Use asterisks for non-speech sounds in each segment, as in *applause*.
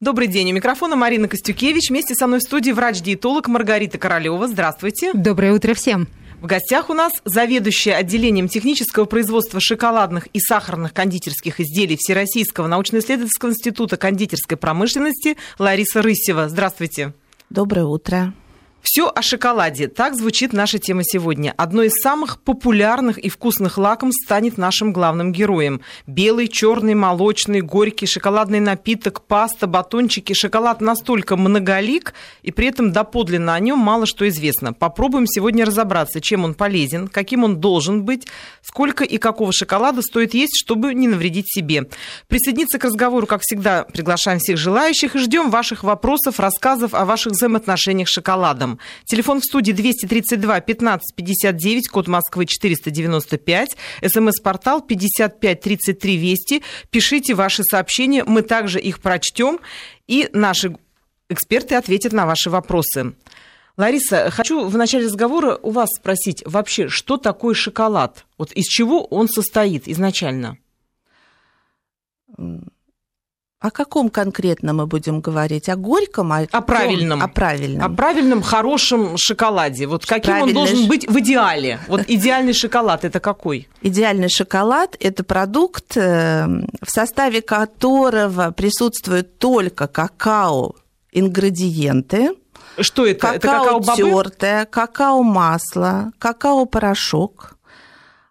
Добрый день. У микрофона Марина Костюкевич. Вместе со мной в студии врач-диетолог Маргарита Королева. Здравствуйте. Доброе утро всем. В гостях у нас заведующая отделением технического производства шоколадных и сахарных кондитерских изделий Всероссийского научно-исследовательского института кондитерской промышленности Лариса Рысева. Здравствуйте. Доброе утро. Все о шоколаде. Так звучит наша тема сегодня. Одной из самых популярных и вкусных лакомств станет нашим главным героем. Белый, черный, молочный, горький шоколадный напиток, паста, батончики. Шоколад настолько многолик, и при этом доподлинно о нем мало что известно. Попробуем сегодня разобраться, чем он полезен, каким он должен быть, сколько и какого шоколада стоит есть, чтобы не навредить себе. Присоединиться к разговору, как всегда, приглашаем всех желающих и ждем ваших вопросов, рассказов о ваших взаимоотношениях с шоколадом. Телефон в студии 232 15 59, код Москвы 495, смс-портал 55 33 Вести. Пишите ваши сообщения, мы также их прочтем, и наши эксперты ответят на ваши вопросы. Лариса, хочу в начале разговора у вас спросить вообще, что такое шоколад? Вот из чего он состоит изначально? О каком конкретно мы будем говорить? О горьком? О, о правильном. О правильном. О правильном, хорошем шоколаде. Вот каким Правильный он должен быть в идеале? Вот *laughs* идеальный шоколад это какой? Идеальный шоколад – это продукт, э, в составе которого присутствуют только какао, ингредиенты. Что это? Какао это какао тертое, какао-масло, какао-порошок,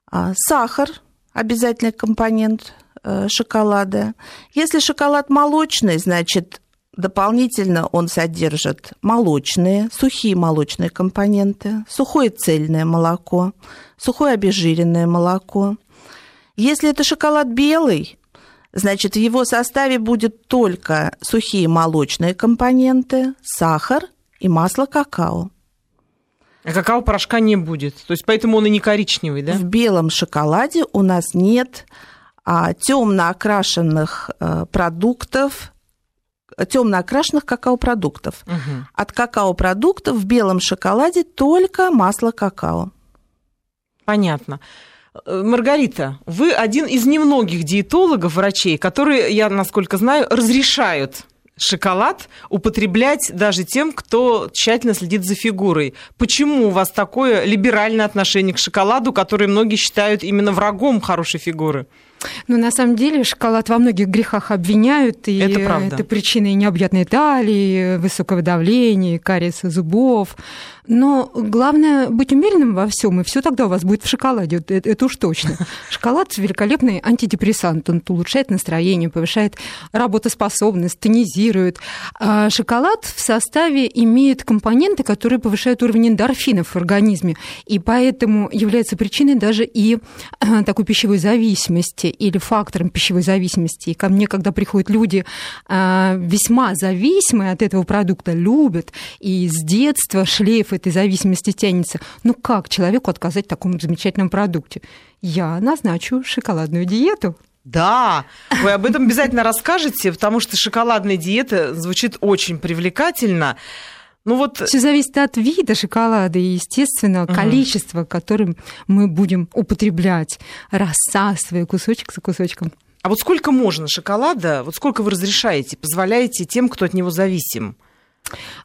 а, сахар – обязательный компонент – шоколада. Если шоколад молочный, значит, дополнительно он содержит молочные, сухие молочные компоненты, сухое цельное молоко, сухое обезжиренное молоко. Если это шоколад белый, значит, в его составе будет только сухие молочные компоненты, сахар и масло какао. А какао-порошка не будет. То есть поэтому он и не коричневый, да? В белом шоколаде у нас нет темно окрашенных э, продуктов, темно окрашенных какао-продуктов. Угу. От какао-продуктов в белом шоколаде только масло какао. Понятно. Э, Маргарита, вы один из немногих диетологов, врачей, которые, я насколько знаю, разрешают шоколад употреблять даже тем, кто тщательно следит за фигурой. Почему у вас такое либеральное отношение к шоколаду, который многие считают именно врагом хорошей фигуры? Ну, на самом деле, шоколад во многих грехах обвиняют, и это, правда. это причина необъятной талии, высокого давления, кариеса зубов. Но главное быть умеренным во всем, и все тогда у вас будет в шоколаде, это, это уж точно. *laughs* Шоколад великолепный антидепрессант, он улучшает настроение, повышает работоспособность, тонизирует. А шоколад в составе имеет компоненты, которые повышают уровень эндорфинов в организме, и поэтому является причиной даже и э, такой пищевой зависимости или фактором пищевой зависимости. И ко мне, когда приходят люди э, весьма зависимые от этого продукта, любят, и с детства шлейф этой зависимости тянется. Ну как человеку отказать в таком замечательном продукте? Я назначу шоколадную диету. Да, вы об этом обязательно расскажете, потому что шоколадная диета звучит очень привлекательно. Ну вот... Все зависит от вида шоколада и, естественно, угу. количества, которым мы будем употреблять, рассасывая кусочек за кусочком. А вот сколько можно шоколада, вот сколько вы разрешаете, позволяете тем, кто от него зависим?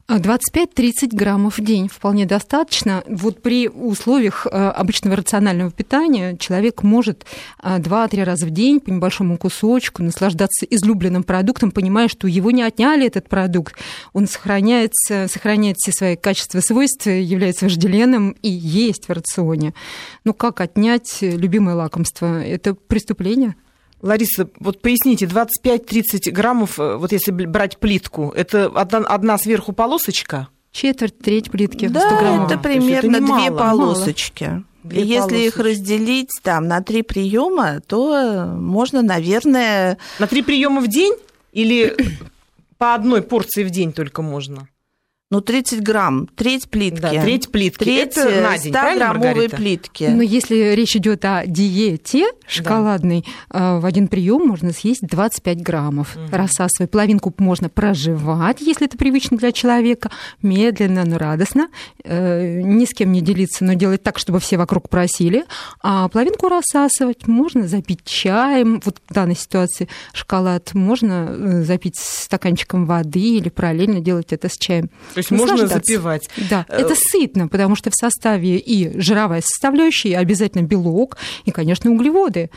25-30 граммов в день вполне достаточно. Вот при условиях э, обычного рационального питания человек может 2-3 э, раза в день по небольшому кусочку наслаждаться излюбленным продуктом, понимая, что его не отняли этот продукт. Он сохраняется, сохраняет все свои качества, свойства, является вожделенным и есть в рационе. Ну как отнять любимое лакомство? Это преступление? Лариса, вот поясните, 25-30 граммов, э, вот если брать плитку, это одна, одна сверху полосочка? Четверть, треть плитки. Да, это примерно это две полосочки. Две Если полосочки. их разделить там на три приема, то можно, наверное... На три приема в день или по одной порции в день только можно? Ну, 30 грамм, треть плитки. Да, треть плитки. Треть Это на день, 100-граммовые плитки. Но если речь идет о диете шоколадной, да. в один прием можно съесть 25 граммов. Угу. Рассасывая половинку можно проживать, если это привычно для человека, медленно, но радостно. Э, ни с кем не делиться, но делать так, чтобы все вокруг просили. А половинку рассасывать можно запить чаем. Вот в данной ситуации шоколад можно э, запить стаканчиком воды или параллельно делать это с чаем. То есть можно запивать. Да, э, это сытно, потому что в составе и жировая составляющая, и обязательно белок, и, конечно, углеводы.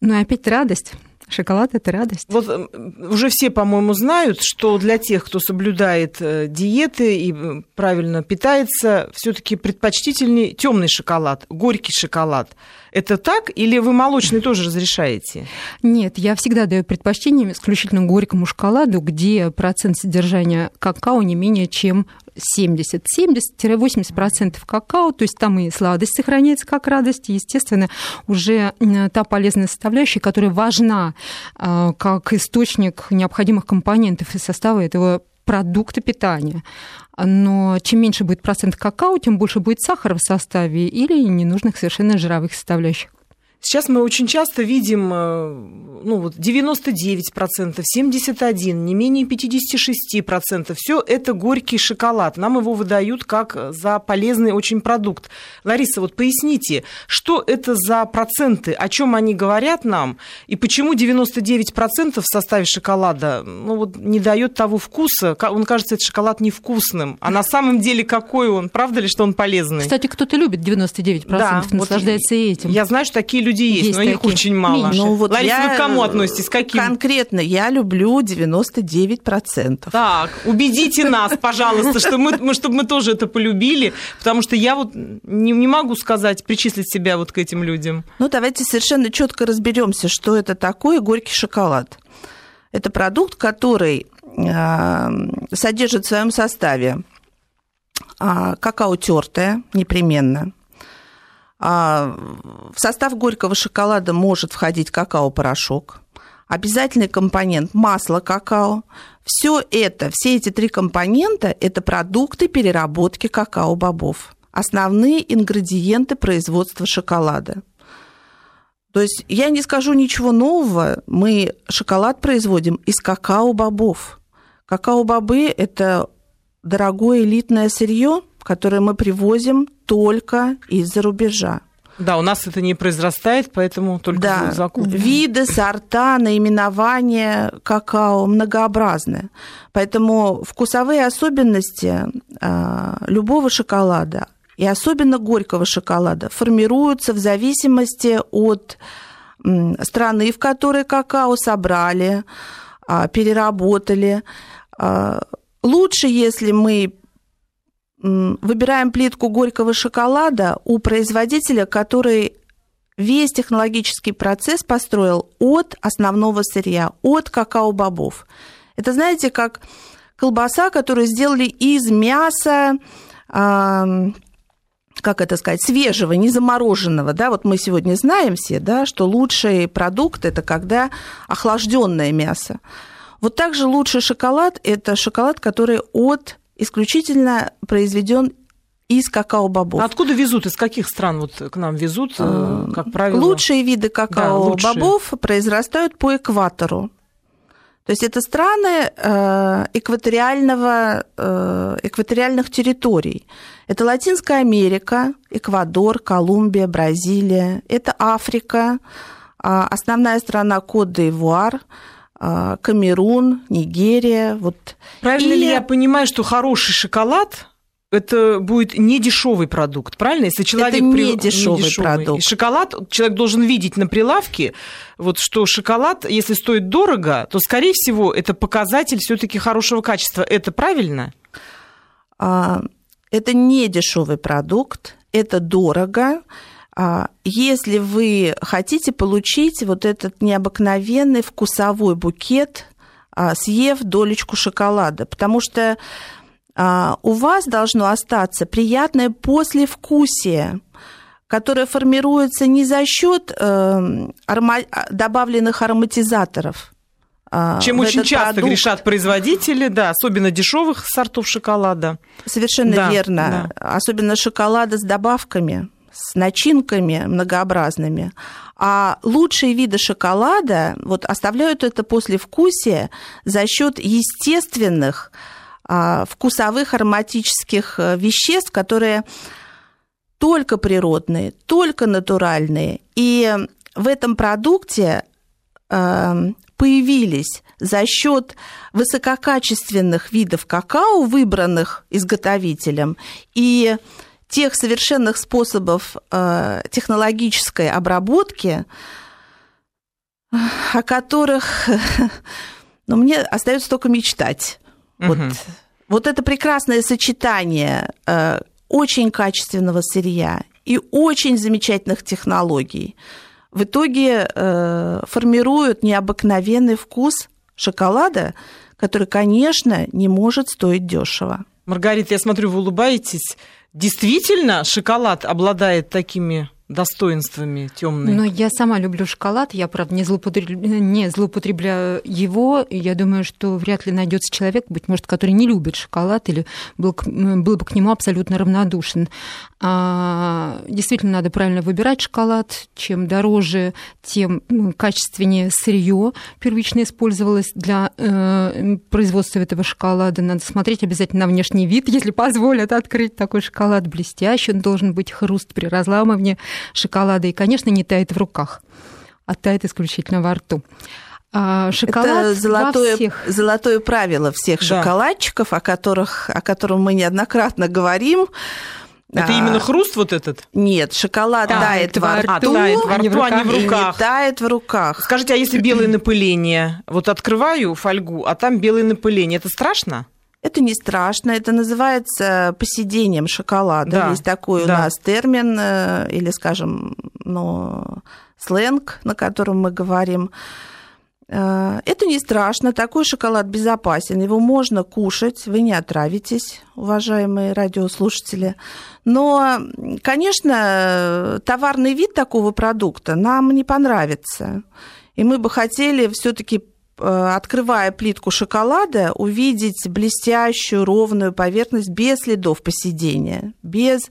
Но опять радость. Шоколад – это радость. Вот уже все, по-моему, знают, что для тех, кто соблюдает э, диеты и правильно питается, все таки предпочтительнее темный шоколад, горький шоколад. Это так? Или вы молочный тоже разрешаете? Нет, я всегда даю предпочтение исключительно горькому шоколаду, где процент содержания какао не менее чем 70, 70-80% какао, то есть там и сладость сохраняется как радость, и, естественно, уже та полезная составляющая, которая важна а, как источник необходимых компонентов и состава этого продукта питания. Но чем меньше будет процент какао, тем больше будет сахара в составе или ненужных совершенно жировых составляющих. Сейчас мы очень часто видим э, ну, вот 99%, 71%, не менее 56%. Все это горький шоколад. Нам его выдают как за полезный очень продукт. Лариса, вот поясните, что это за проценты, о чем они говорят нам, и почему 99% в составе шоколада ну, вот, не дает того вкуса, он кажется, этот шоколад невкусным. А на самом деле какой он? Правда ли, что он полезный? Кстати, кто-то любит 99%, да, наслаждается вот этим. Я знаю, что такие люди люди есть, есть но такие. их очень мало. Ну, вот Лариса, я... вы к кому относитесь? Каким? Конкретно я люблю 99%. Так, убедите нас, пожалуйста, что мы, чтобы мы тоже это полюбили, потому что я вот не, не могу сказать, причислить себя вот к этим людям. Ну, давайте совершенно четко разберемся, что это такое горький шоколад. Это продукт, который э, содержит в своем составе э, какао тертое непременно, а, в состав горького шоколада может входить какао-порошок, обязательный компонент масло какао. Все это, все эти три компонента – это продукты переработки какао-бобов, основные ингредиенты производства шоколада. То есть я не скажу ничего нового, мы шоколад производим из какао-бобов. Какао-бобы – это дорогое элитное сырье, которое мы привозим только из-за рубежа. Да, у нас это не произрастает, поэтому только да. закупка. Виды, сорта, наименования какао многообразны. Поэтому вкусовые особенности а, любого шоколада и особенно горького шоколада формируются в зависимости от страны, в которой какао собрали, а, переработали. А, лучше, если мы выбираем плитку горького шоколада у производителя, который весь технологический процесс построил от основного сырья, от какао-бобов. Это, знаете, как колбаса, которую сделали из мяса, как это сказать, свежего, не замороженного, да, вот мы сегодня знаем все, да, что лучший продукт это когда охлажденное мясо. Вот также лучший шоколад – это шоколад, который от исключительно произведен из какао-бобов. А откуда везут? Из каких стран вот к нам везут, э, как правило? Лучшие виды какао-бобов да, произрастают по экватору. То есть это страны э, экваториального, э, экваториальных территорий. Это Латинская Америка, Эквадор, Колумбия, Бразилия. Это Африка, а основная страна Кот-де-Ивуар – Камерун, Нигерия. Вот. Правильно И... ли я понимаю, что хороший шоколад это будет не дешевый продукт, правильно? Если человек это не, при... дешевый, не дешевый продукт. И шоколад человек должен видеть на прилавке, вот что шоколад, если стоит дорого, то скорее всего это показатель все-таки хорошего качества. Это правильно? А, это не дешевый продукт, это дорого. А, если вы хотите получить вот этот необыкновенный вкусовой букет, а, съев долечку шоколада, потому что а, у вас должно остаться приятное послевкусие, которое формируется не за счет эм, добавленных ароматизаторов, Чем очень часто продукт. грешат производители, да, особенно дешевых сортов шоколада. Совершенно да, верно. Да. Особенно шоколада с добавками, с начинками многообразными. А лучшие виды шоколада вот, оставляют это послевкусие за счет естественных а, вкусовых ароматических э, веществ, которые только природные, только натуральные. И в этом продукте э, появились за счет высококачественных видов какао, выбранных изготовителем, и тех совершенных способов э, технологической обработки, о которых *laughs* ну, мне остается только мечтать. Угу. Вот, вот это прекрасное сочетание э, очень качественного сырья и очень замечательных технологий в итоге э, формируют необыкновенный вкус шоколада, который, конечно, не может стоить дешево. Маргарита, я смотрю, вы улыбаетесь. Действительно, шоколад обладает такими достоинствами темные. Но я сама люблю шоколад, я, правда, не, злоупотреб... не злоупотребляю его. Я думаю, что вряд ли найдется человек, быть может, который не любит шоколад или был, был бы к нему абсолютно равнодушен. А, действительно, надо правильно выбирать шоколад. Чем дороже, тем ну, качественнее сырье первично использовалось для э, производства этого шоколада. Надо смотреть обязательно на внешний вид, если позволят открыть такой шоколад блестящий. Он должен быть хруст при разламывании шоколада и, конечно, не тает в руках, а тает исключительно во рту. А, шоколад Это золотое, всех... золотое правило всех да. шоколадчиков, о, которых, о котором мы неоднократно говорим. Это а, именно хруст вот этот? Нет, шоколад а, тает во рту, а, тает во рту, а не в руках. И не тает в руках. Скажите, а если белое напыление? Вот открываю фольгу, а там белое напыление. Это страшно? Это не страшно, это называется посидением шоколада. Да, Есть такой да. у нас термин, э, или, скажем, ну, сленг, на котором мы говорим. Э, это не страшно, такой шоколад безопасен, его можно кушать, вы не отравитесь, уважаемые радиослушатели. Но, конечно, товарный вид такого продукта нам не понравится. И мы бы хотели все-таки Э, открывая плитку шоколада, увидеть блестящую ровную поверхность без следов посидения, без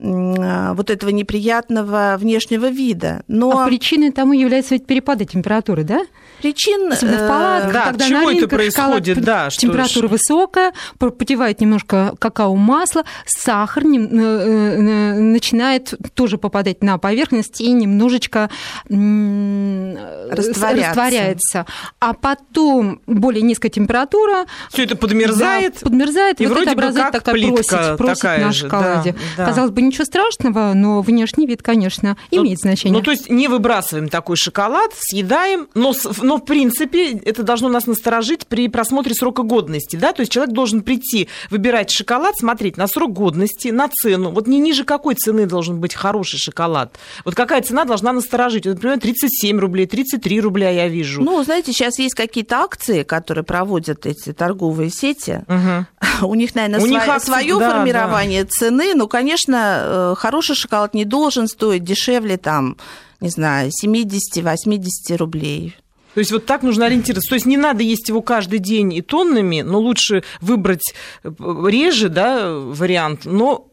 вот этого неприятного внешнего вида. Но... А причиной тому является ведь перепады температуры, да? Причин... Особенно в палатках, да, когда на рынках происходит, шоколад, да, температура что... высокая, потевает немножко какао-масло, сахар не, э, начинает тоже попадать на поверхность и немножечко растворяться. растворяется. А потом более низкая температура... Все это подмерзает. Да, подмерзает, и вот это образует такая просить, просить на шоколаде. Да, да. Казалось бы, ничего страшного, но внешний вид, конечно, ну, имеет значение. Ну, то есть не выбрасываем такой шоколад, съедаем, но, но в принципе это должно нас насторожить при просмотре срока годности, да, то есть человек должен прийти, выбирать шоколад, смотреть на срок годности, на цену. Вот не ниже какой цены должен быть хороший шоколад? Вот какая цена должна насторожить? Например, 37 рублей, 33 рубля я вижу. Ну, знаете, сейчас есть какие-то акции, которые проводят эти торговые сети. Угу. *laughs* У них, наверное, У сво... них акции, свое да, формирование да. цены. Ну, конечно, э, хороший шоколад не должен стоить дешевле там, не знаю, 70-80 рублей. То есть вот так нужно ориентироваться. То есть не надо есть его каждый день и тоннами, но лучше выбрать э, реже да, вариант, но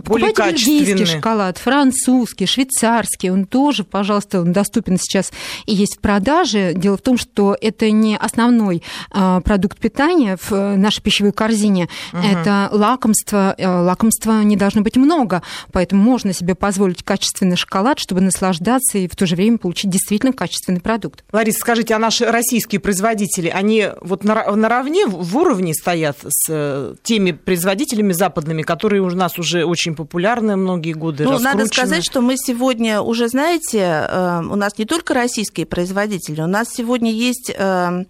более бельгийский шоколад, французский, швейцарский, он тоже, пожалуйста, он доступен сейчас и есть в продаже. Дело в том, что это не основной а, продукт питания в э, нашей пищевой корзине, угу. это лакомство. Э, лакомства не должно быть много, поэтому можно себе позволить качественный шоколад, чтобы наслаждаться и в то же время получить действительно качественный продукт. Лариса, скажите, а наши российские производители, они вот наравне в уровне стоят с э, теми производителями западными, которые у нас уже очень очень популярная многие годы. Ну, надо сказать, что мы сегодня уже, знаете, э, у нас не только российские производители, у нас сегодня есть э,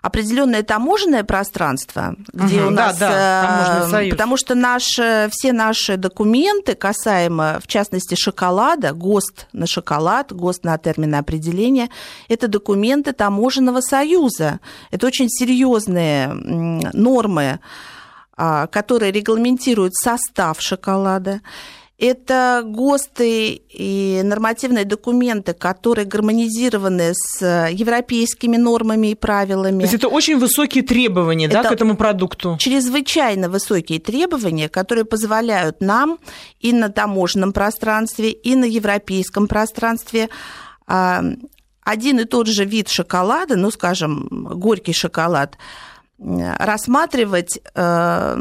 определенное таможенное пространство, где угу, у нас, да, да, э, потому что наши, все наши документы касаемо, в частности, шоколада, ГОСТ на шоколад, ГОСТ на термины определения, это документы таможенного союза. Это очень серьезные нормы которые регламентируют состав шоколада. это ГОСТы и нормативные документы, которые гармонизированы с европейскими нормами и правилами. То есть это очень высокие требования это да, к этому продукту? Чрезвычайно высокие требования, которые позволяют нам и на таможенном пространстве, и на европейском пространстве а, один и тот же вид шоколада, ну, скажем, горький шоколад, рассматривать э,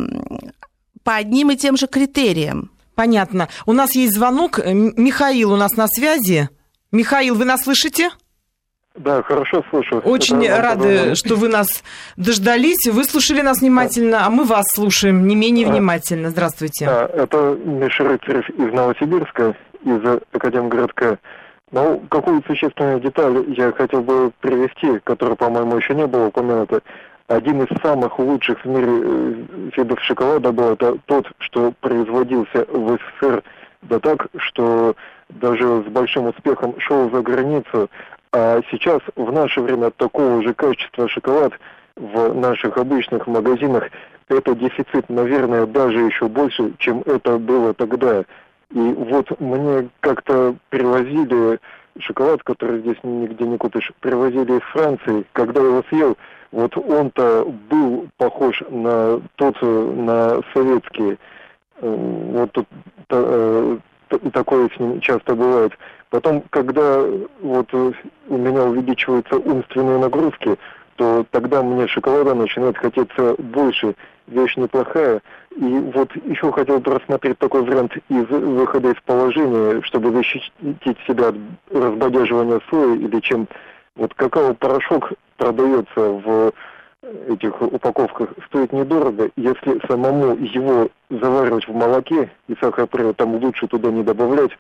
по одним и тем же критериям. Понятно. У нас есть звонок. Михаил у нас на связи. Михаил, вы нас слышите? Да, хорошо слышу. Очень Это рады, что вы нас дождались. Вы слушали нас внимательно, а мы вас слушаем не менее а, внимательно. Здравствуйте. Да, это Миша Рыцарев из Новосибирска, из Академгородка. Ну, какую существенную деталь я хотел бы привести, которая, по-моему, еще не была упомянута один из самых лучших в мире э, видов шоколада был это тот, что производился в СССР, да так, что даже с большим успехом шел за границу. А сейчас, в наше время, такого же качества шоколад в наших обычных магазинах, это дефицит, наверное, даже еще больше, чем это было тогда. И вот мне как-то привозили шоколад, который здесь нигде не купишь, привозили из Франции. Когда я его съел, вот он-то был похож на тот, на советский. Э, вот тут э, такое с ним часто бывает. Потом, когда вот у меня увеличиваются умственные нагрузки, то тогда мне шоколада начинает хотеться больше. Вещь неплохая. И вот еще хотел бы рассмотреть такой вариант из выхода из положения, чтобы защитить себя от разбодяживания сои или чем. Вот какао-порошок продается в этих упаковках стоит недорого. Если самому его заваривать в молоке и сахар там лучше туда не добавлять,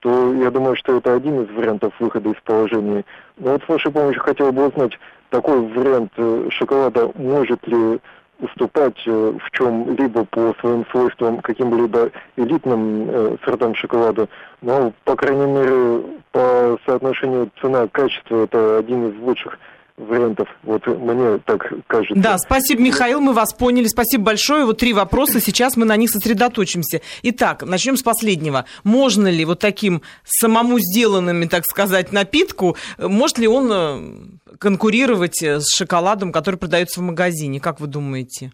то я думаю, что это один из вариантов выхода из положения. Но вот с вашей помощью хотел бы узнать, такой вариант э, шоколада может ли уступать э, в чем-либо по своим свойствам каким-либо элитным э, сортам шоколада. Но, по крайней мере, по соотношению цена-качество это один из лучших вариантов. Вот мне так кажется. Да, спасибо, Михаил, мы вас поняли. Спасибо большое. Вот три вопроса, сейчас мы на них сосредоточимся. Итак, начнем с последнего. Можно ли вот таким самому сделанным, так сказать, напитку, может ли он конкурировать с шоколадом, который продается в магазине? Как вы думаете?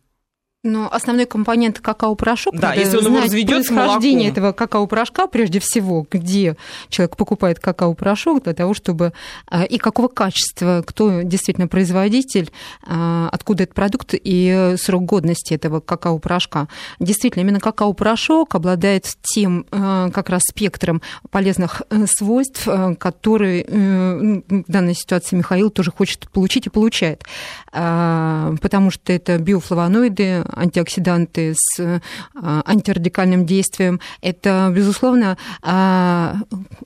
Но основной компонент какао-порошок, да, если он его разведет происхождение этого какао-порошка, прежде всего, где человек покупает какао-порошок для того, чтобы а, и какого качества, кто действительно производитель, а, откуда этот продукт и срок годности этого какао-порошка. Действительно, именно какао-порошок обладает тем а, как раз спектром полезных э, свойств, которые э, в данной ситуации Михаил тоже хочет получить и получает, потому что это биофлавоноиды, антиоксиданты с э, антирадикальным действием. Это, безусловно, а,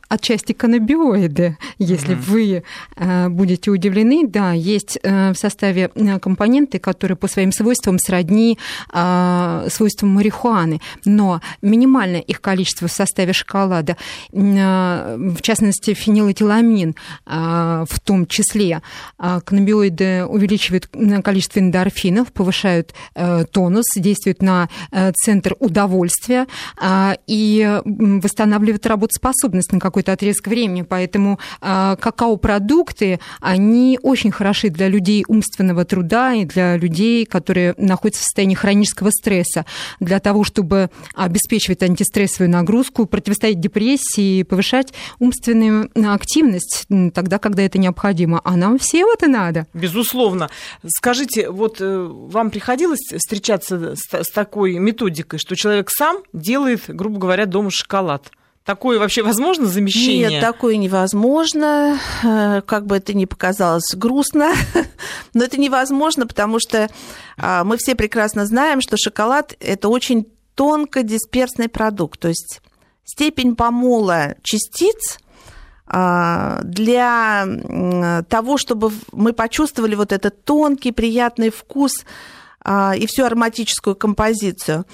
отчасти каннабиоиды. Если mm-hmm. вы э, будете удивлены, да, есть э, в составе компоненты, которые по своим свойствам сродни а, свойствам марихуаны, но минимальное их количество в составе шоколада, в частности, фенилэтиламин в том числе, каннабиоиды увеличивают количество эндорфинов, повышают тонус, действует на э, центр удовольствия а, и восстанавливает работоспособность на какой-то отрезок времени. Поэтому а, какао-продукты, они очень хороши для людей умственного труда и для людей, которые находятся в состоянии хронического стресса, для того, чтобы обеспечивать антистрессовую нагрузку, противостоять депрессии, повышать умственную активность тогда, когда это необходимо. А нам все это надо. Безусловно. Скажите, вот э, вам приходилось встречаться встречаться с, с такой методикой, что человек сам делает, грубо говоря, дома шоколад? Такое вообще возможно замещение? Нет, такое невозможно. Э, как бы это ни показалось грустно, *laughs* но это невозможно, потому что а, мы все прекрасно знаем, что шоколад – это очень тонко дисперсный продукт. То есть степень помола частиц а, для того, чтобы мы почувствовали вот этот тонкий, приятный вкус – и всю ароматическую композицию.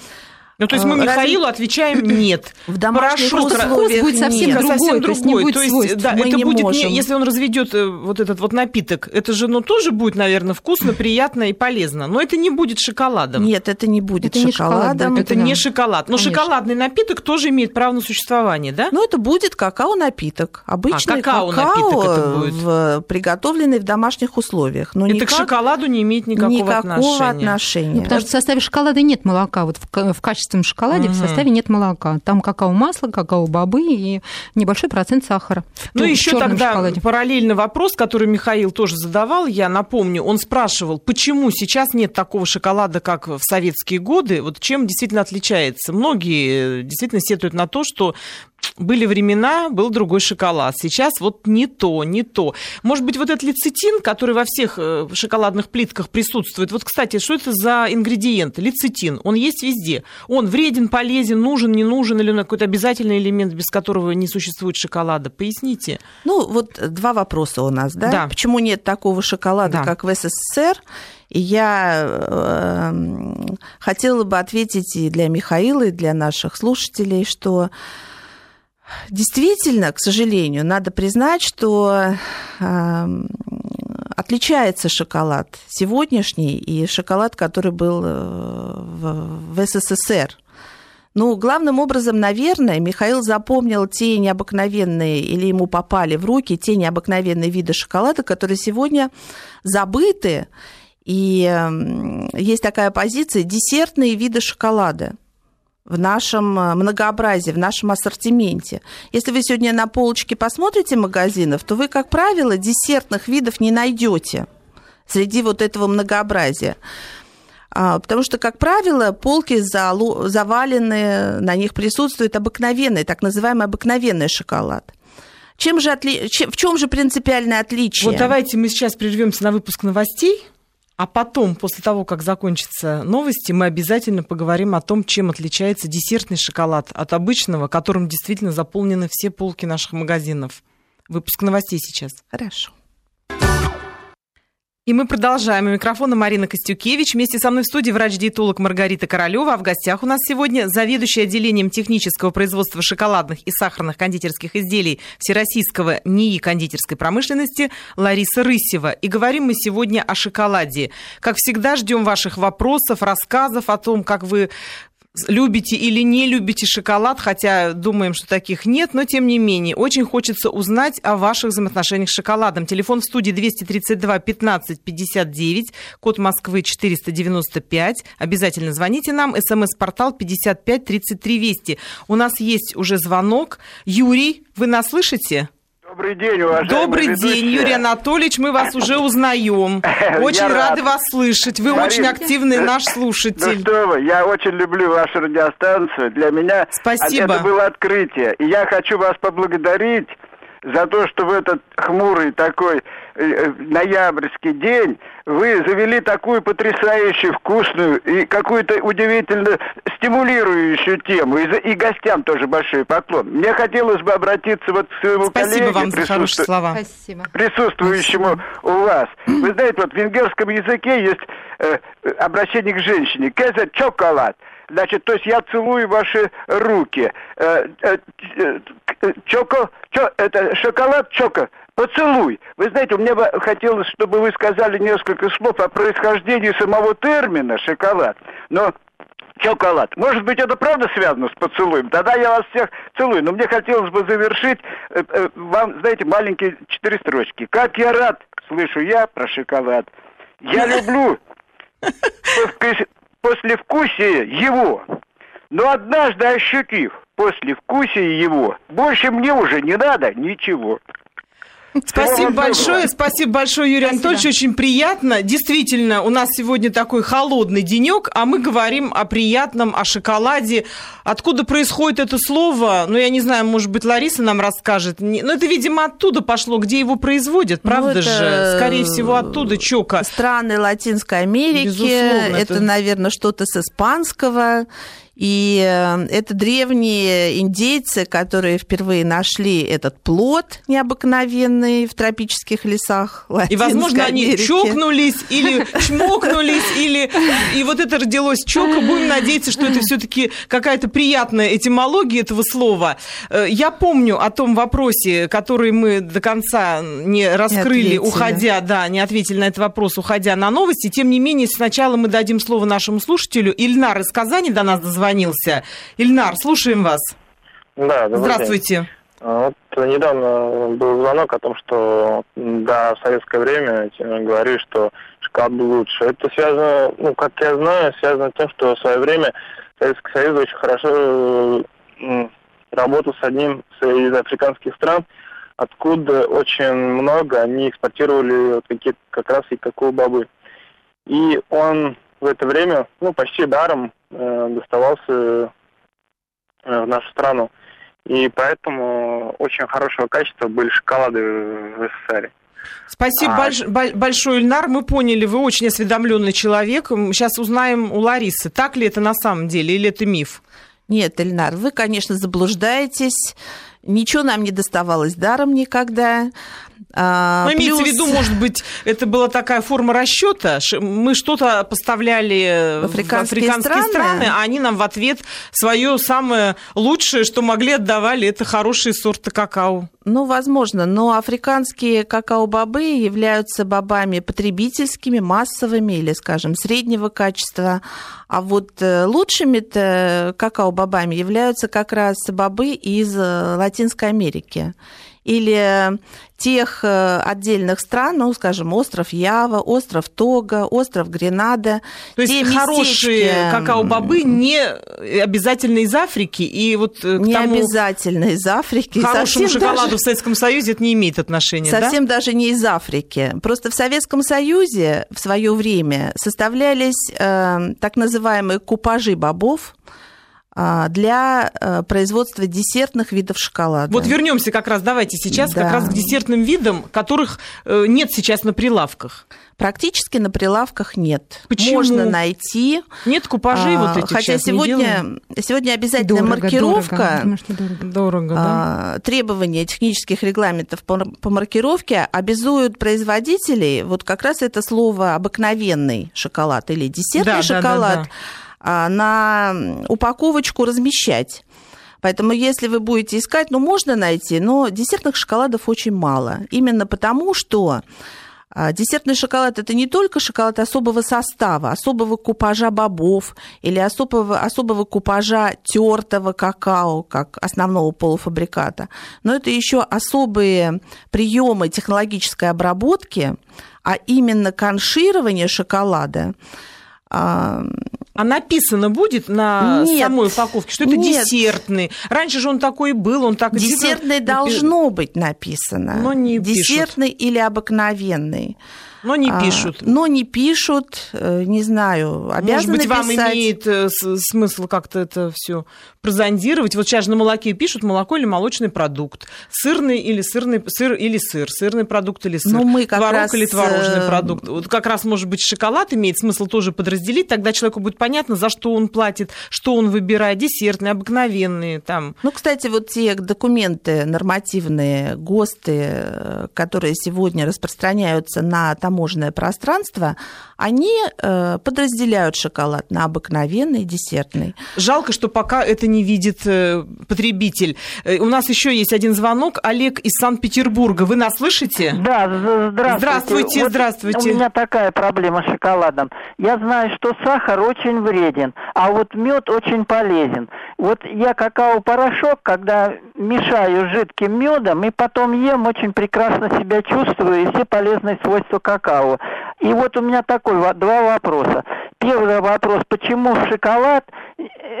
Ну, то есть мы Михаилу отвечаем *clears throat* нет. В домашних Порошок условиях будет совсем нет. другой, совсем другой. То есть, не будет то есть да, мы это не будет, можем. если он разведет э, вот этот вот напиток, это же, ну, тоже будет, наверное, вкусно, приятно и полезно. Но это не будет шоколадом. Нет, это не будет это шоколадом. Не это да. не шоколад. Но Конечно. шоколадный напиток тоже имеет право на существование, да? Ну, это будет какао-напиток. Обычный а, какао, какао это будет. В, приготовленный в домашних условиях. Но это никак, к шоколаду не имеет никакого, никакого отношения. отношения. Ну, потому что в составе шоколада нет молока. Вот в, в качественном шоколаде угу. в составе нет молока. Там какао-масло, какао-бобы и небольшой процент сахара. Ну, еще тогда шоколаде. параллельно вопрос, который Михаил тоже задавал, я напомню, он спрашивал, почему сейчас нет такого шоколада, как в советские годы, вот чем действительно отличается. Многие э, действительно сетуют на то, что были времена, был другой шоколад. Сейчас вот не то, не то. Может быть, вот этот лецитин, который во всех э, шоколадных плитках присутствует. Вот, кстати, что это за ингредиент? Лецитин. Он есть везде. Он вреден, полезен, нужен, не нужен, или он какой-то обязательный элемент, без которого не существует шоколада? Поясните. Ну, вот два вопроса у нас, да? да. Почему нет такого шоколада, да. как в СССР? И я э, хотела бы ответить и для Михаила, и для наших слушателей, что Действительно, к сожалению, надо признать, что э, отличается шоколад сегодняшний и шоколад, который был э, в, СССР. Ну, главным образом, наверное, Михаил запомнил те необыкновенные, или ему попали в руки те необыкновенные виды шоколада, которые сегодня забыты. И есть такая позиция десертные виды шоколада в нашем э, многообразии, в нашем ассортименте. Если вы сегодня на полочке посмотрите магазинов, то вы, как правило, десертных видов не найдете среди вот этого многообразия. А, потому что, как правило, полки завалены, на них присутствует обыкновенный, так называемый обыкновенный шоколад. Чем же отли... В чем же принципиальное отличие? Вот давайте мы сейчас прервемся на выпуск новостей. А потом, после того, как закончатся новости, мы обязательно поговорим о том, чем отличается десертный шоколад от обычного, которым действительно заполнены все полки наших магазинов. Выпуск новостей сейчас. Хорошо. И мы продолжаем. У микрофона Марина Костюкевич. Вместе со мной в студии врач-диетолог Маргарита Королева. А в гостях у нас сегодня заведующий отделением технического производства шоколадных и сахарных кондитерских изделий Всероссийского НИИ кондитерской промышленности Лариса Рысева. И говорим мы сегодня о шоколаде. Как всегда, ждем ваших вопросов, рассказов о том, как вы любите или не любите шоколад, хотя думаем, что таких нет, но тем не менее, очень хочется узнать о ваших взаимоотношениях с шоколадом. Телефон в студии 232 15 59, код Москвы 495. Обязательно звоните нам. СМС-портал 55 33 Вести. У нас есть уже звонок. Юрий, вы нас слышите? Добрый день, уважаемый Добрый ведущие. день, Юрий Анатольевич, мы вас уже узнаем. *laughs* Очень рады вас слышать. Вы очень активный наш слушатель. Ну что вы, я очень люблю вашу радиостанцию. Для меня Спасибо. это было открытие. И я хочу вас поблагодарить за то, что в этот хмурый такой ноябрьский день вы завели такую потрясающую, вкусную и какую-то удивительно стимулирующую тему. И, и гостям тоже большой поклон. Мне хотелось бы обратиться вот к своему Спасибо коллеге, вам за присутству... слова. присутствующему Спасибо. у вас. Вы знаете, вот в венгерском языке есть э, обращение к женщине. Кеза чоколад. Значит, то есть я целую ваши руки. Э, э, э, чоко, чо, это шоколад чоко. Поцелуй. Вы знаете, мне бы хотелось, чтобы вы сказали несколько слов о происхождении самого термина шоколад. Но Шоколад. Может быть, это правда связано с поцелуем? Тогда я вас всех целую. Но мне хотелось бы завершить э, э, вам, знаете, маленькие четыре строчки. Как я рад, слышу я про шоколад. Я *laughs* люблю послевкусие его. Но однажды ощутив послевкусие его, больше мне уже не надо ничего. Спасибо большое, спасибо большое, Юрий спасибо. Анатольевич, очень приятно. Действительно, у нас сегодня такой холодный денек, а мы говорим о приятном, о шоколаде. Откуда происходит это слово? Ну, я не знаю, может быть, Лариса нам расскажет. Но ну, это, видимо, оттуда пошло, где его производят, ну, правда ну, же? Скорее всего, оттуда чока. Страны Латинской Америки, Безусловно, это, это, наверное, что-то с испанского. И э, это древние индейцы, которые впервые нашли этот плод необыкновенный в тропических лесах Латинской И, возможно, Америки. они чокнулись или чмокнулись, или... И вот это родилось чока. Будем надеяться, что это все таки какая-то приятная этимология этого слова. Э, я помню о том вопросе, который мы до конца не раскрыли, не уходя, да, не ответили на этот вопрос, уходя на новости. Тем не менее, сначала мы дадим слово нашему слушателю. Ильнар из Казани до нас дозвонился дозвонился. Ильнар, слушаем вас. Да, Здравствуйте. День. А, вот недавно был звонок о том, что да, в советское время говорили, что шоколад был лучше. Это связано, ну, как я знаю, связано с тем, что в свое время Советский Союз очень хорошо работал с одним из африканских стран, откуда очень много они экспортировали вот какие как раз и какао-бобы. И он в это время, ну, почти даром э, доставался э, в нашу страну. И поэтому очень хорошего качества были шоколады в СССР. Спасибо а... больш, большое, Ильнар. Мы поняли, вы очень осведомленный человек. Сейчас узнаем у Ларисы, так ли это на самом деле или это миф? Нет, Ильнар, вы, конечно, заблуждаетесь. Ничего нам не доставалось даром никогда. А, Но плюс... имеется в виду, может быть, это была такая форма расчета. Мы что-то поставляли в африканские, в африканские страны. страны, а они нам в ответ свое самое лучшее, что могли, отдавали. Это хорошие сорты какао. Ну, возможно, но африканские какао-бобы являются бобами потребительскими, массовыми или, скажем, среднего качества. А вот э, лучшими-то какао-бобами являются как раз бобы из э, Латинской Америки или тех э, отдельных стран, ну, скажем, остров Ява, остров Тога, остров Гренада. То есть местечки... хорошие какао-бобы не обязательно из Африки? И вот э, к не тому... обязательно из Африки. Хорошему шоколаду даже... в Советском Союзе это не имеет отношения, Совсем да? даже не из Африки. Просто в Советском Союзе в свое время составлялись э, так называемые купажи бобов, для э, производства десертных видов шоколада. Вот вернемся как раз, давайте сейчас да. как раз к десертным видам, которых э, нет сейчас на прилавках. Практически на прилавках нет. Почему? Можно найти. Нет купажей а, вот эти Хотя сегодня, сегодня обязательно дорого, маркировка, дорого, дорого да? а, требования технических регламентов по, по маркировке обязуют производителей, вот как раз это слово обыкновенный шоколад или десертный да, шоколад. Да, да, да а, на упаковочку размещать. Поэтому если вы будете искать, ну, можно найти, но десертных шоколадов очень мало. Именно потому, что а, Десертный шоколад – это не только шоколад особого состава, особого купажа бобов или особого, особого купажа тертого какао, как основного полуфабриката, но это еще особые приемы технологической обработки, а именно конширование шоколада а, написано будет на нет, самой упаковке, что это нет. десертный. Раньше же он такой был, он так Десертный должно быть написано. Но не Десертный пишут. или обыкновенный. Но не а, пишут. А, но не пишут, э, не знаю, обязаны Может быть, вам писать. имеет э, смысл как-то это все прозондировать. Вот сейчас же на молоке пишут молоко или молочный продукт, сырный или сырный сыр или сыр, сырный продукт или сыр, ну, мы как творог раз... или творожный э, продукт. Вот как раз, может быть, шоколад имеет смысл тоже подразделить, тогда человеку будет понятно, за что он платит, что он выбирает, десертные, обыкновенные там. Ну, кстати, вот те документы нормативные, ГОСТы, которые сегодня распространяются на там таможенное пространство, они э, подразделяют шоколад на обыкновенный, десертный. Жалко, что пока это не видит э, потребитель. Э, у нас еще есть один звонок. Олег из Санкт-Петербурга. Вы нас слышите? Да, здравствуйте. Здравствуйте, вот здравствуйте. У меня такая проблема с шоколадом. Я знаю, что сахар очень вреден, а вот мед очень полезен. Вот я какао-порошок, когда мешаю жидким медом и потом ем, очень прекрасно себя чувствую и все полезные свойства какао. И вот у меня такой два вопроса. Первый вопрос, почему в шоколад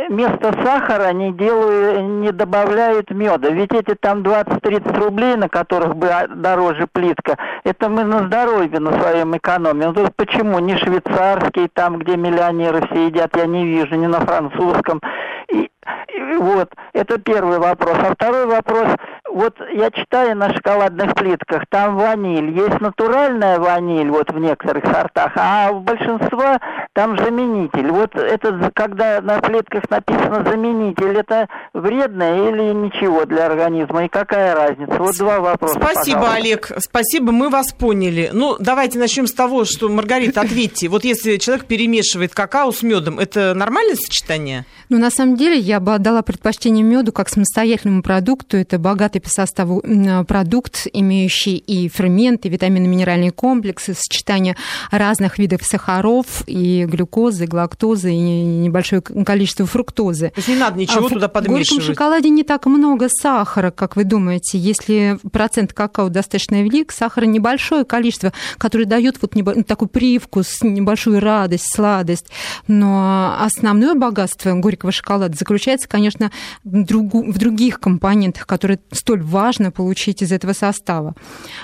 вместо сахара не делают, не добавляют меда? Ведь эти там 20-30 рублей, на которых бы дороже плитка, это мы на здоровье на своем экономим. Ну, почему не швейцарский, там, где миллионеры все едят, я не вижу, не на французском. И, и вот, это первый вопрос. А второй вопрос, вот я читаю на шоколадных плитках, там ваниль. Есть натуральная ваниль вот в некоторых сортах, а в большинстве там заменитель. Вот это, когда на плитках написано заменитель, это вредно или ничего для организма? И какая разница? Вот два вопроса. Спасибо, пожалуйста. Олег. Спасибо, мы вас поняли. Ну, давайте начнем с того, что, Маргарита, ответьте. Вот если человек перемешивает какао с медом, это нормальное сочетание? Ну, на самом деле, я бы отдала предпочтение меду как самостоятельному продукту. Это богатый по составу продукт, имеющий и ферменты, витаминно-минеральные комплексы, сочетание разных видов сахаров, и глюкозы, и глактозы, и небольшое количество фруктозы. То есть не надо ничего а туда подмешивать? В горьком шоколаде не так много сахара, как вы думаете. Если процент какао достаточно велик, сахара небольшое количество, которое дает вот небо... такой привкус, небольшую радость, сладость. Но основное богатство горького шоколада заключается, конечно, в других компонентах, которые столь важно получить из этого состава.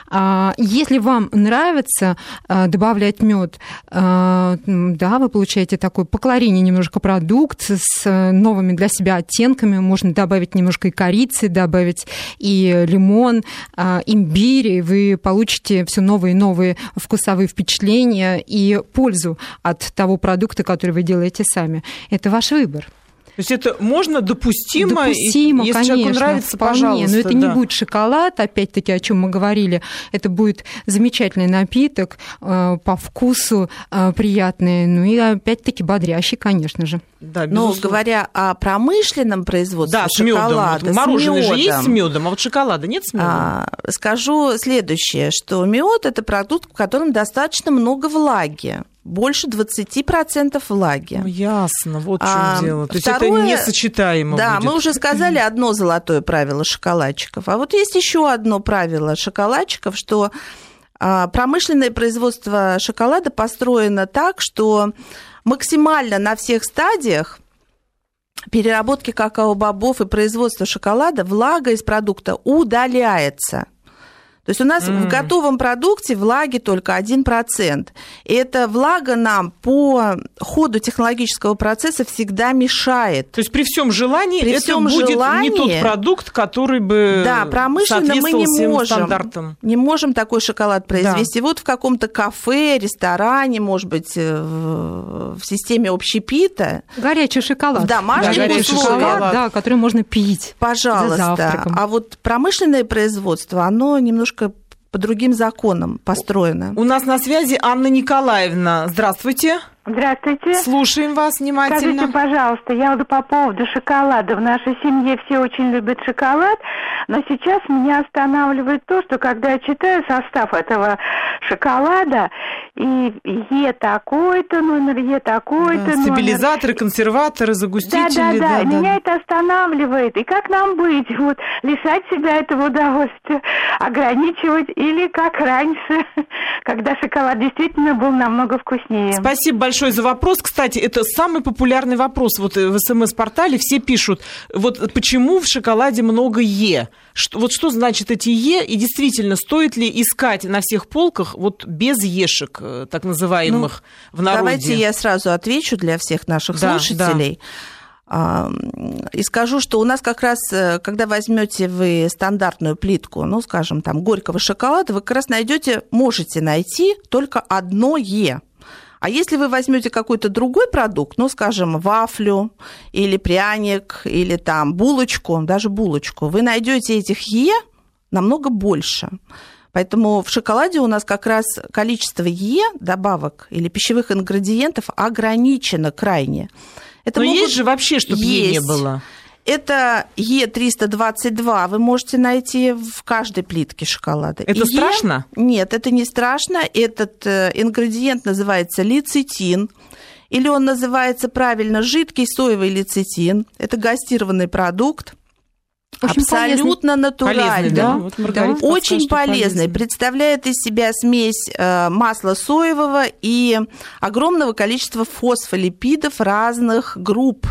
А, если вам нравится а, добавлять мед, а, да, вы получаете такой по калорийне немножко продукт с новыми для себя оттенками. Можно добавить немножко и корицы, добавить и лимон, имбирь, и вы получите все новые и новые вкусовые впечатления и пользу от того продукта, который вы делаете сами. Это ваш выбор. То есть это можно допустимо, допустимо если конечно, человеку нравится, вполне. пожалуйста. Но это да. не будет шоколад, опять-таки, о чем мы говорили. Это будет замечательный напиток, э, по вкусу э, приятный, ну и опять-таки бодрящий, конечно же. Да, Но говоря о промышленном производстве да, с шоколада, медом. Вот мороженое же есть с медом, а вот шоколада нет с медом? А, скажу следующее, что мед это продукт, в котором достаточно много влаги больше 20% влаги. Ну, ясно, вот в чем а, дело. То второе, есть это несочетаемо Да, будет. мы уже сказали одно золотое правило шоколадчиков. А вот есть еще одно правило шоколадчиков, что а, промышленное производство шоколада построено так, что максимально на всех стадиях переработки какао-бобов и производства шоколада влага из продукта удаляется – то есть у нас mm. в готовом продукте влаги только 1%. И эта влага нам по ходу технологического процесса всегда мешает. То есть при всем желании при это всем будет желании, не тот продукт, который бы да, промышленно мы не можем, стандартам. не можем такой шоколад произвести. Да. Вот в каком-то кафе, ресторане, может быть, э, в системе общепита. Горячий шоколад. В домашних да, горячий шоколад, да, который можно пить Пожалуйста. А вот промышленное производство, оно немножко по другим законам построена. У нас на связи Анна Николаевна. Здравствуйте. Здравствуйте. Слушаем вас внимательно. Скажите, пожалуйста, я вот по поводу шоколада. В нашей семье все очень любят шоколад, но сейчас меня останавливает то, что когда я читаю состав этого шоколада, и Е такой-то номер, Е такой-то да, номер. Стабилизаторы, консерваторы, загустители. Да, да, да, да, меня это останавливает. И как нам быть? Вот лишать себя этого удовольствия, ограничивать или как раньше, *laughs* когда шоколад действительно был намного вкуснее. Спасибо большое за вопрос. Кстати, это самый популярный вопрос вот в СМС-портале. Все пишут, вот почему в шоколаде много Е? Что, вот что значит эти Е? И действительно, стоит ли искать на всех полках вот без Ешек, э, так называемых, ну, в народе? Давайте я сразу отвечу для всех наших да, слушателей. Да. И скажу, что у нас как раз, э, когда возьмете вы стандартную плитку, ну, скажем, там, горького шоколада, вы как раз найдете, можете найти только одно Е. А если вы возьмете какой-то другой продукт, ну, скажем, вафлю или пряник, или там булочку, даже булочку, вы найдете этих Е намного больше. Поэтому в шоколаде у нас как раз количество Е добавок или пищевых ингредиентов ограничено крайне. Это Но могут... есть же вообще, чтобы Е не было. Это Е322 вы можете найти в каждой плитке шоколада. Это е... страшно? Нет, это не страшно. Этот э, ингредиент называется лецитин. Или он называется правильно жидкий соевый лецитин. Это гастированный продукт. Очень Абсолютно полезный. натуральный. да? Вот да. Очень полезный. полезный. Представляет из себя смесь э, масла соевого и огромного количества фосфолипидов разных групп.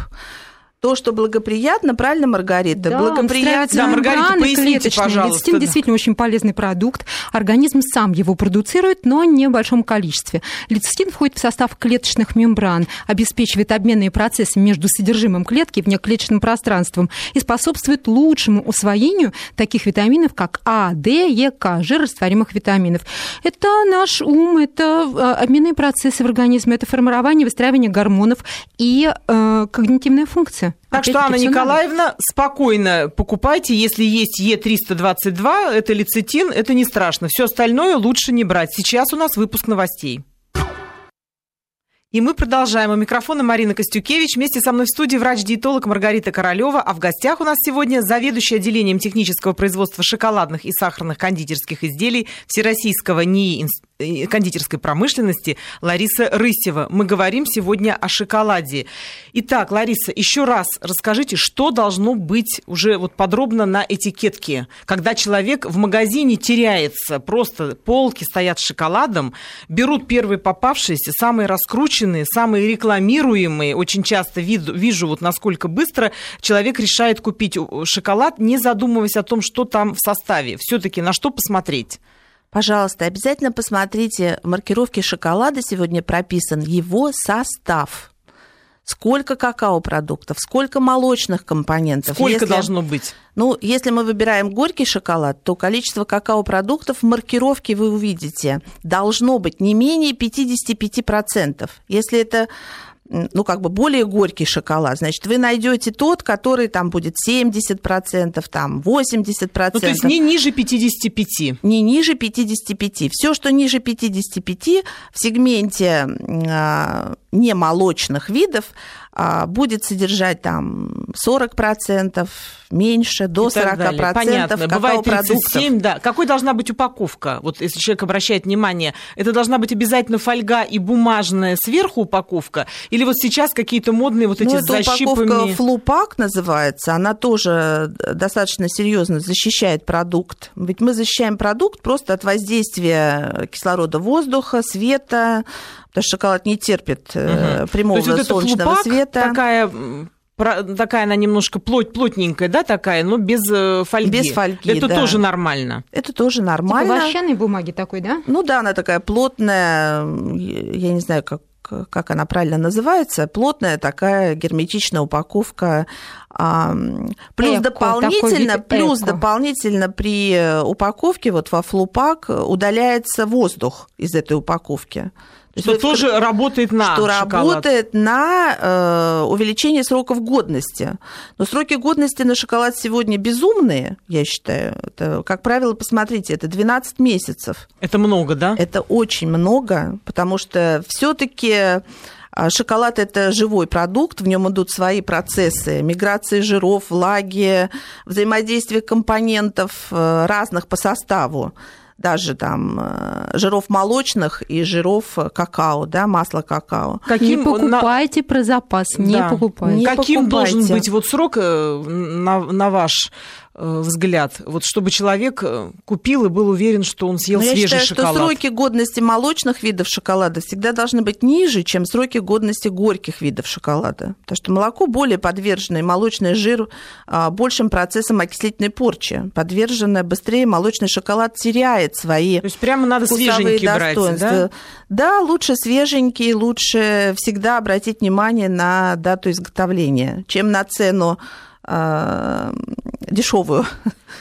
То, что благоприятно, правильно, Маргарита? Да, благоприятно. Да, Маргарита, поясните, пожалуйста. Лецитин да. действительно очень полезный продукт. Организм сам его продуцирует, но не в большом количестве. Лецитин входит в состав клеточных мембран, обеспечивает обменные процессы между содержимым клетки и внеклеточным пространством и способствует лучшему усвоению таких витаминов, как А, Д, Е, К, жирорастворимых витаминов. Это наш ум, это э, обменные процессы в организме, это формирование, выстраивание гормонов и э, когнитивная функция. Так что, Анна Николаевна, надо. спокойно покупайте. Если есть Е322, это лецитин, это не страшно. Все остальное лучше не брать. Сейчас у нас выпуск новостей. И мы продолжаем. У микрофона Марина Костюкевич. Вместе со мной в студии врач-диетолог Маргарита Королева. А в гостях у нас сегодня заведующий отделением технического производства шоколадных и сахарных кондитерских изделий Всероссийского НИИ кондитерской промышленности Лариса Рысева. Мы говорим сегодня о шоколаде. Итак, Лариса, еще раз расскажите, что должно быть уже вот подробно на этикетке, когда человек в магазине теряется, просто полки стоят с шоколадом, берут первые попавшиеся, самые раскрученные, самые рекламируемые. Очень часто вижу, вижу вот насколько быстро человек решает купить шоколад, не задумываясь о том, что там в составе. Все-таки на что посмотреть? Пожалуйста, обязательно посмотрите маркировки шоколада. Сегодня прописан его состав. Сколько какао-продуктов, сколько молочных компонентов. Сколько если, должно быть? Ну, если мы выбираем горький шоколад, то количество какао-продуктов в маркировке вы увидите должно быть не менее 55%. Если это ну, как бы более горький шоколад, значит, вы найдете тот, который там будет 70%, там 80%. Ну, то есть не ниже 55? Не ниже 55. Все, что ниже 55 в сегменте э, немолочных видов, а, будет содержать там 40%, меньше, до 40% Понятно. Бывает 37, да. Какой должна быть упаковка? Вот если человек обращает внимание, это должна быть обязательно фольга и бумажная сверху упаковка? Или вот сейчас какие-то модные вот эти ну, с защипами? упаковка флупак называется, она тоже достаточно серьезно защищает продукт. Ведь мы защищаем продукт просто от воздействия кислорода воздуха, света, потому что шоколад не терпит угу. прямого То есть солнечного вот света. Такая такая она немножко плоть, плотненькая, да, такая, но без э, фольги. Без фольги, Это да. тоже нормально. Это тоже нормально. Типа вощаной бумаги такой, да? Ну да, она такая плотная, я не знаю, как как она правильно называется, плотная такая герметичная упаковка. Плюс эко, дополнительно, плюс эко. дополнительно при упаковке вот во флупак удаляется воздух из этой упаковки. Что есть, тоже это, работает на Что шоколад. работает на э, увеличение сроков годности. Но сроки годности на шоколад сегодня безумные, я считаю. Это, как правило, посмотрите, это 12 месяцев. Это много, да? Это очень много, потому что все таки а, Шоколад – это живой продукт, в нем идут свои процессы миграции жиров, влаги, взаимодействие компонентов э, разных по составу даже там э, жиров молочных и жиров какао, да, масла какао. Каким, не покупайте на... про запас, не да. покупайте. Не Каким покупайте. должен быть вот срок э, на, на ваш Э, взгляд, вот чтобы человек э, купил и был уверен, что он съел Но свежий я считаю, шоколад? что сроки годности молочных видов шоколада всегда должны быть ниже, чем сроки годности горьких видов шоколада. Потому что молоко более подвержено, и молочный жир а, большим процессом окислительной порчи. Подверженное быстрее молочный шоколад теряет свои То есть прямо надо свеженький достоинства. брать, да? Да, лучше свеженький, лучше всегда обратить внимание на дату изготовления, чем на цену э, дешевую.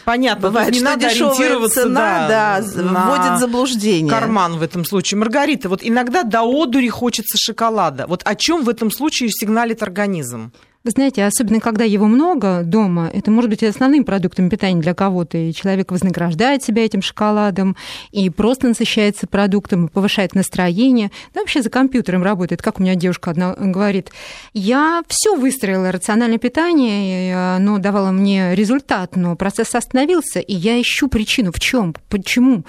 Понятно, Бывает, не надо ориентироваться цена, да, да, на вводит заблуждение. Карман в этом случае. Маргарита, вот иногда до одури хочется шоколада. Вот о чем в этом случае сигналит организм? Вы знаете, особенно когда его много дома, это может быть основным продуктом питания для кого-то, и человек вознаграждает себя этим шоколадом, и просто насыщается продуктом, и повышает настроение. Да, вообще за компьютером работает, как у меня девушка одна говорит. Я все выстроила рациональное питание, оно давало мне результат, но процесс остановился, и я ищу причину, в чем, почему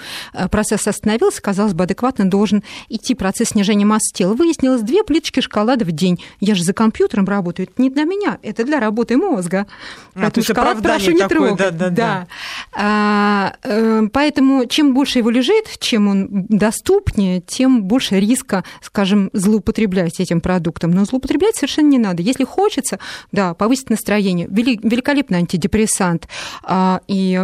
процесс остановился, казалось бы, адекватно должен идти процесс снижения массы тела. Выяснилось, две плиточки шоколада в день. Я же за компьютером работаю, это не для меня, это для работы мозга. А, Поэтому шоколад прошу не такое, трогать. Да, да, да. А, э, поэтому чем больше его лежит, чем он доступнее, тем больше риска, скажем, злоупотреблять этим продуктом. Но злоупотреблять совершенно не надо. Если хочется, да, повысить настроение. Великолепный антидепрессант. А, и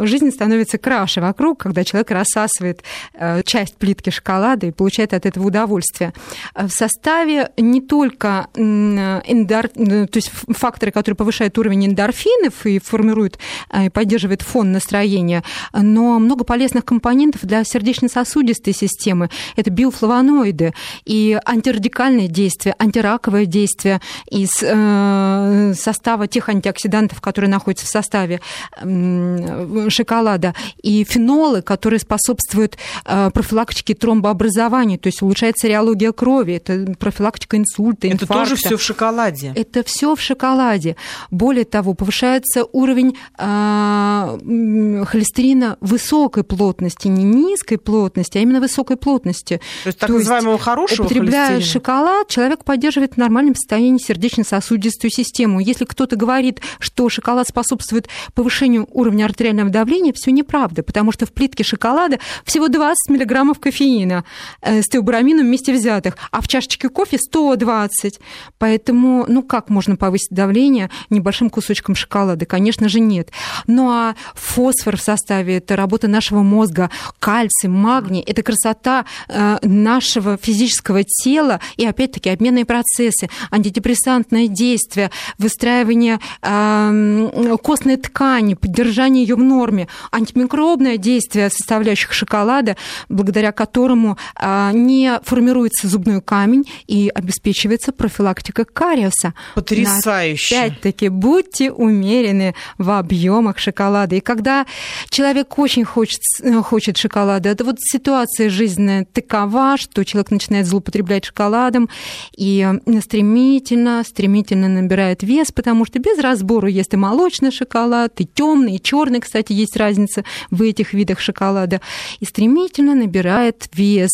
жизнь становится краше вокруг, когда человек рассасывает э, часть плитки шоколада и получает от этого удовольствие. В составе не только эндор... то есть факторы, которые повышают уровень эндорфинов и формируют э, и поддерживают фон настроения, но много полезных компонентов для сердечно-сосудистой системы. Это биофлавоноиды и антирадикальное действие, антираковое действие из э, состава тех антиоксидантов, которые находятся в составе шоколада, и фенолы, которые способствуют э, профилактике тромбообразования, то есть улучшается реология крови, это профилактика инсульта, инфаркта. Это тоже все в шоколаде. Это все в шоколаде. Более того, повышается уровень э, холестерина высокой плотности, не низкой плотности, а именно высокой плотности. То есть так то называемого есть, хорошего употребляя холестерина? шоколад, человек поддерживает в нормальном состоянии сердечно-сосудистую систему. Если кто-то говорит, что шоколад способствует повышению уровня артериального давления, все неправда, потому что в плитке шоколада всего 20 миллиграммов кофеина э, с теобрамином вместе взятых, а в чашечке кофе 120. Поэтому, ну как можно повысить давление небольшим кусочком шоколада? Конечно же, нет. Ну а фосфор в составе – это работа нашего мозга, кальций, магний – это красота э, нашего физического тела и, опять-таки, обменные процессы, антидепрессантное действие, выстраивание э, костной ткани, поддержание ее в норме, антимикробное действие составляющих шоколада, благодаря которому э, не формируется зубной камень и обеспечивается профилактика кариеса. Потрясающе. Опять-таки, будьте умерены в объемах шоколада. И когда человек очень хочет, хочет шоколада, это вот ситуация жизненная такова, что человек начинает злоупотреблять шоколадом и стремительно, стремительно набирает вес, потому что без разбора ест и молочный шоколад, и темный, и черный, кстати, есть разница в этих видах шоколада, и стремительно набирает вес.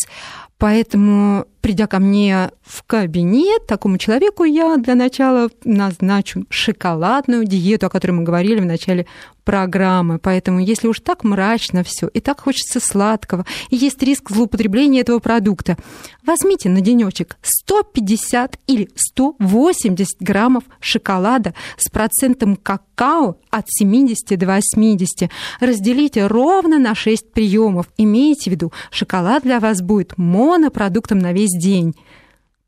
Поэтому, придя ко мне в кабинет, такому человеку я для начала назначу шоколадную диету, о которой мы говорили в начале программы. Поэтому, если уж так мрачно все и так хочется сладкого, и есть риск злоупотребления этого продукта, возьмите на денечек 150 или 180 граммов шоколада с процентом какао от 70 до 80. Разделите ровно на 6 приемов. Имейте в виду, шоколад для вас будет монопродуктом на весь день.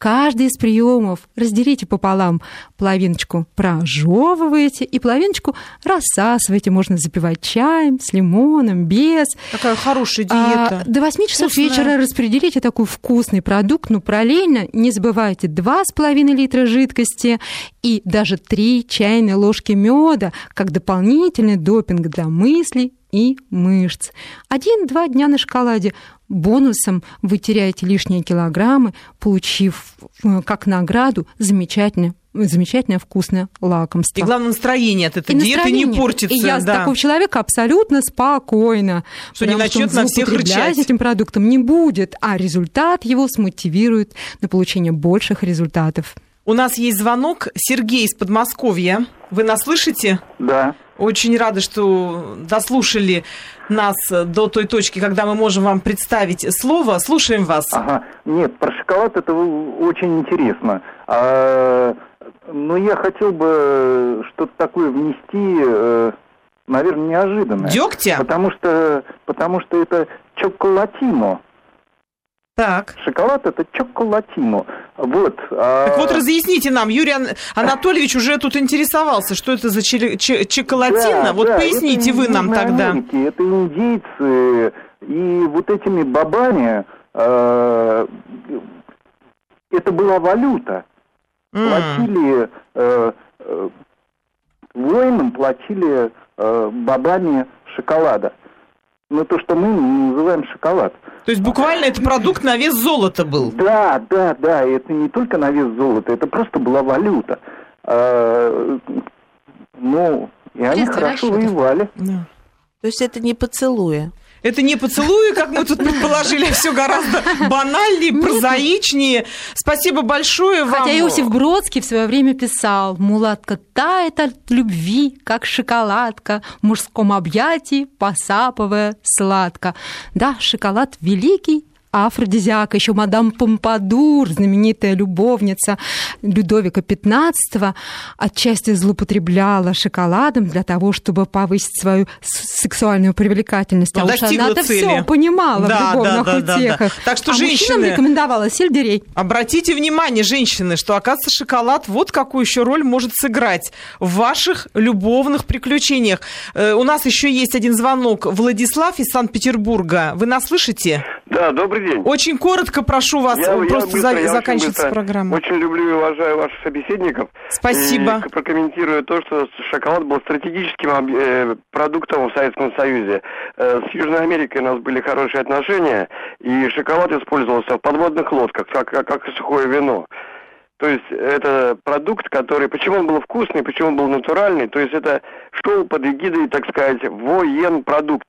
Каждый из приемов разделите пополам. Половиночку прожевываете и половиночку рассасываете. Можно запивать чаем, с лимоном, без. Такая хорошая диета. А, до 8 часов Вкусная. вечера распределите такой вкусный продукт, но параллельно не забывайте 2,5 литра жидкости и даже 3 чайные ложки меда как дополнительный допинг для мыслей и мышц. Один-два дня на шоколаде бонусом вы теряете лишние килограммы, получив э, как награду замечательное замечательное вкусное лакомство. И главное, настроение от этой и диеты не портится. И я да. с такого человека абсолютно спокойна. Что не начнет на всех рычать. этим продуктом не будет, а результат его смотивирует на получение больших результатов. У нас есть звонок. Сергей из Подмосковья. Вы нас слышите? Да. Очень рада, что дослушали нас до той точки, когда мы можем вам представить слово. Слушаем вас. Ага. Нет, про шоколад это очень интересно. А, но я хотел бы что-то такое внести, э, наверное, неожиданное. Дегтя? Потому что, потому что это чоколатино. Так. Шоколад это чоколатино. Вот. А... Так вот разъясните нам, Юрий Анатольевич уже тут интересовался, что это за чоколатино. Да, вот да, поясните вы нам тогда. Америке, это индейцы и вот этими бабами э, это была валюта. Mm. Платили э, э, воинам, платили э, бабами шоколада. Ну, то, что мы называем шоколад. То есть буквально это продукт на вес золота был? Да, да, да. Это не только на вес золота, это просто была валюта. А, ну, и они хорошо воевали. Да. То есть это не поцелуя? Это не поцелуи, как мы тут предположили, а все гораздо банальнее, прозаичнее. Спасибо большое вам. Хотя Иосиф Бродский в свое время писал, мулатка тает от любви, как шоколадка, в мужском объятии посапывая сладко. Да, шоколад великий афродизиак, еще мадам Помпадур, знаменитая любовница Людовика XV, отчасти злоупотребляла шоколадом для того, чтобы повысить свою сексуальную привлекательность. А уж она это все понимала да, в любовных да, да, утехах. Да, да. Так что а женщины... рекомендовала сельдерей. Обратите внимание, женщины, что, оказывается, шоколад вот какую еще роль может сыграть в ваших любовных приключениях. Э, у нас еще есть один звонок. Владислав из Санкт-Петербурга. Вы нас слышите? Да, добрый день. Очень коротко прошу вас, я, просто я быстро, за, заканчивается программа. Очень люблю и уважаю ваших собеседников. Спасибо. И прокомментирую то, что шоколад был стратегическим э, продуктом в Советском Союзе. Э, с Южной Америкой у нас были хорошие отношения, и шоколад использовался в подводных лодках, как, как, как сухое вино. То есть это продукт, который... Почему он был вкусный, почему он был натуральный? То есть это шел под эгидой, так сказать, воен продукт.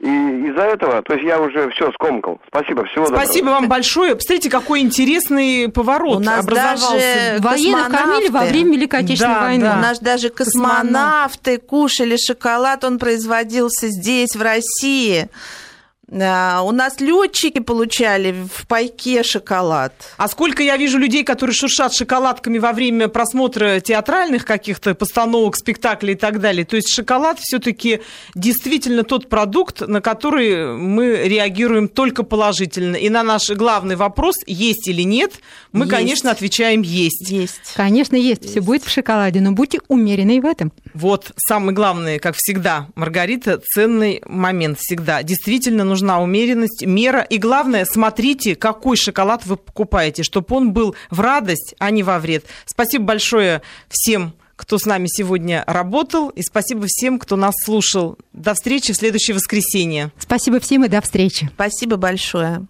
И из-за этого, то есть я уже все скомкал. Спасибо, всего доброго. Спасибо вам большое. Посмотрите, какой интересный поворот У нас образовался. Даже Военных кормили во время Великой Отечественной да, войны. Да. У нас даже космонавты кушали шоколад, он производился здесь, в России. У нас летчики получали в пайке шоколад. А сколько я вижу людей, которые шуршат шоколадками во время просмотра театральных каких-то постановок, спектаклей и так далее. То есть шоколад все-таки действительно тот продукт, на который мы реагируем только положительно. И на наш главный вопрос, есть или нет, мы, есть. конечно, отвечаем есть. Есть. Конечно, есть. есть. Все будет в шоколаде, но будьте умеренны в этом. Вот самый главный, как всегда, Маргарита, ценный момент всегда. Действительно нужна умеренность, мера. И главное, смотрите, какой шоколад вы покупаете, чтобы он был в радость, а не во вред. Спасибо большое всем кто с нами сегодня работал, и спасибо всем, кто нас слушал. До встречи в следующее воскресенье. Спасибо всем и до встречи. Спасибо большое.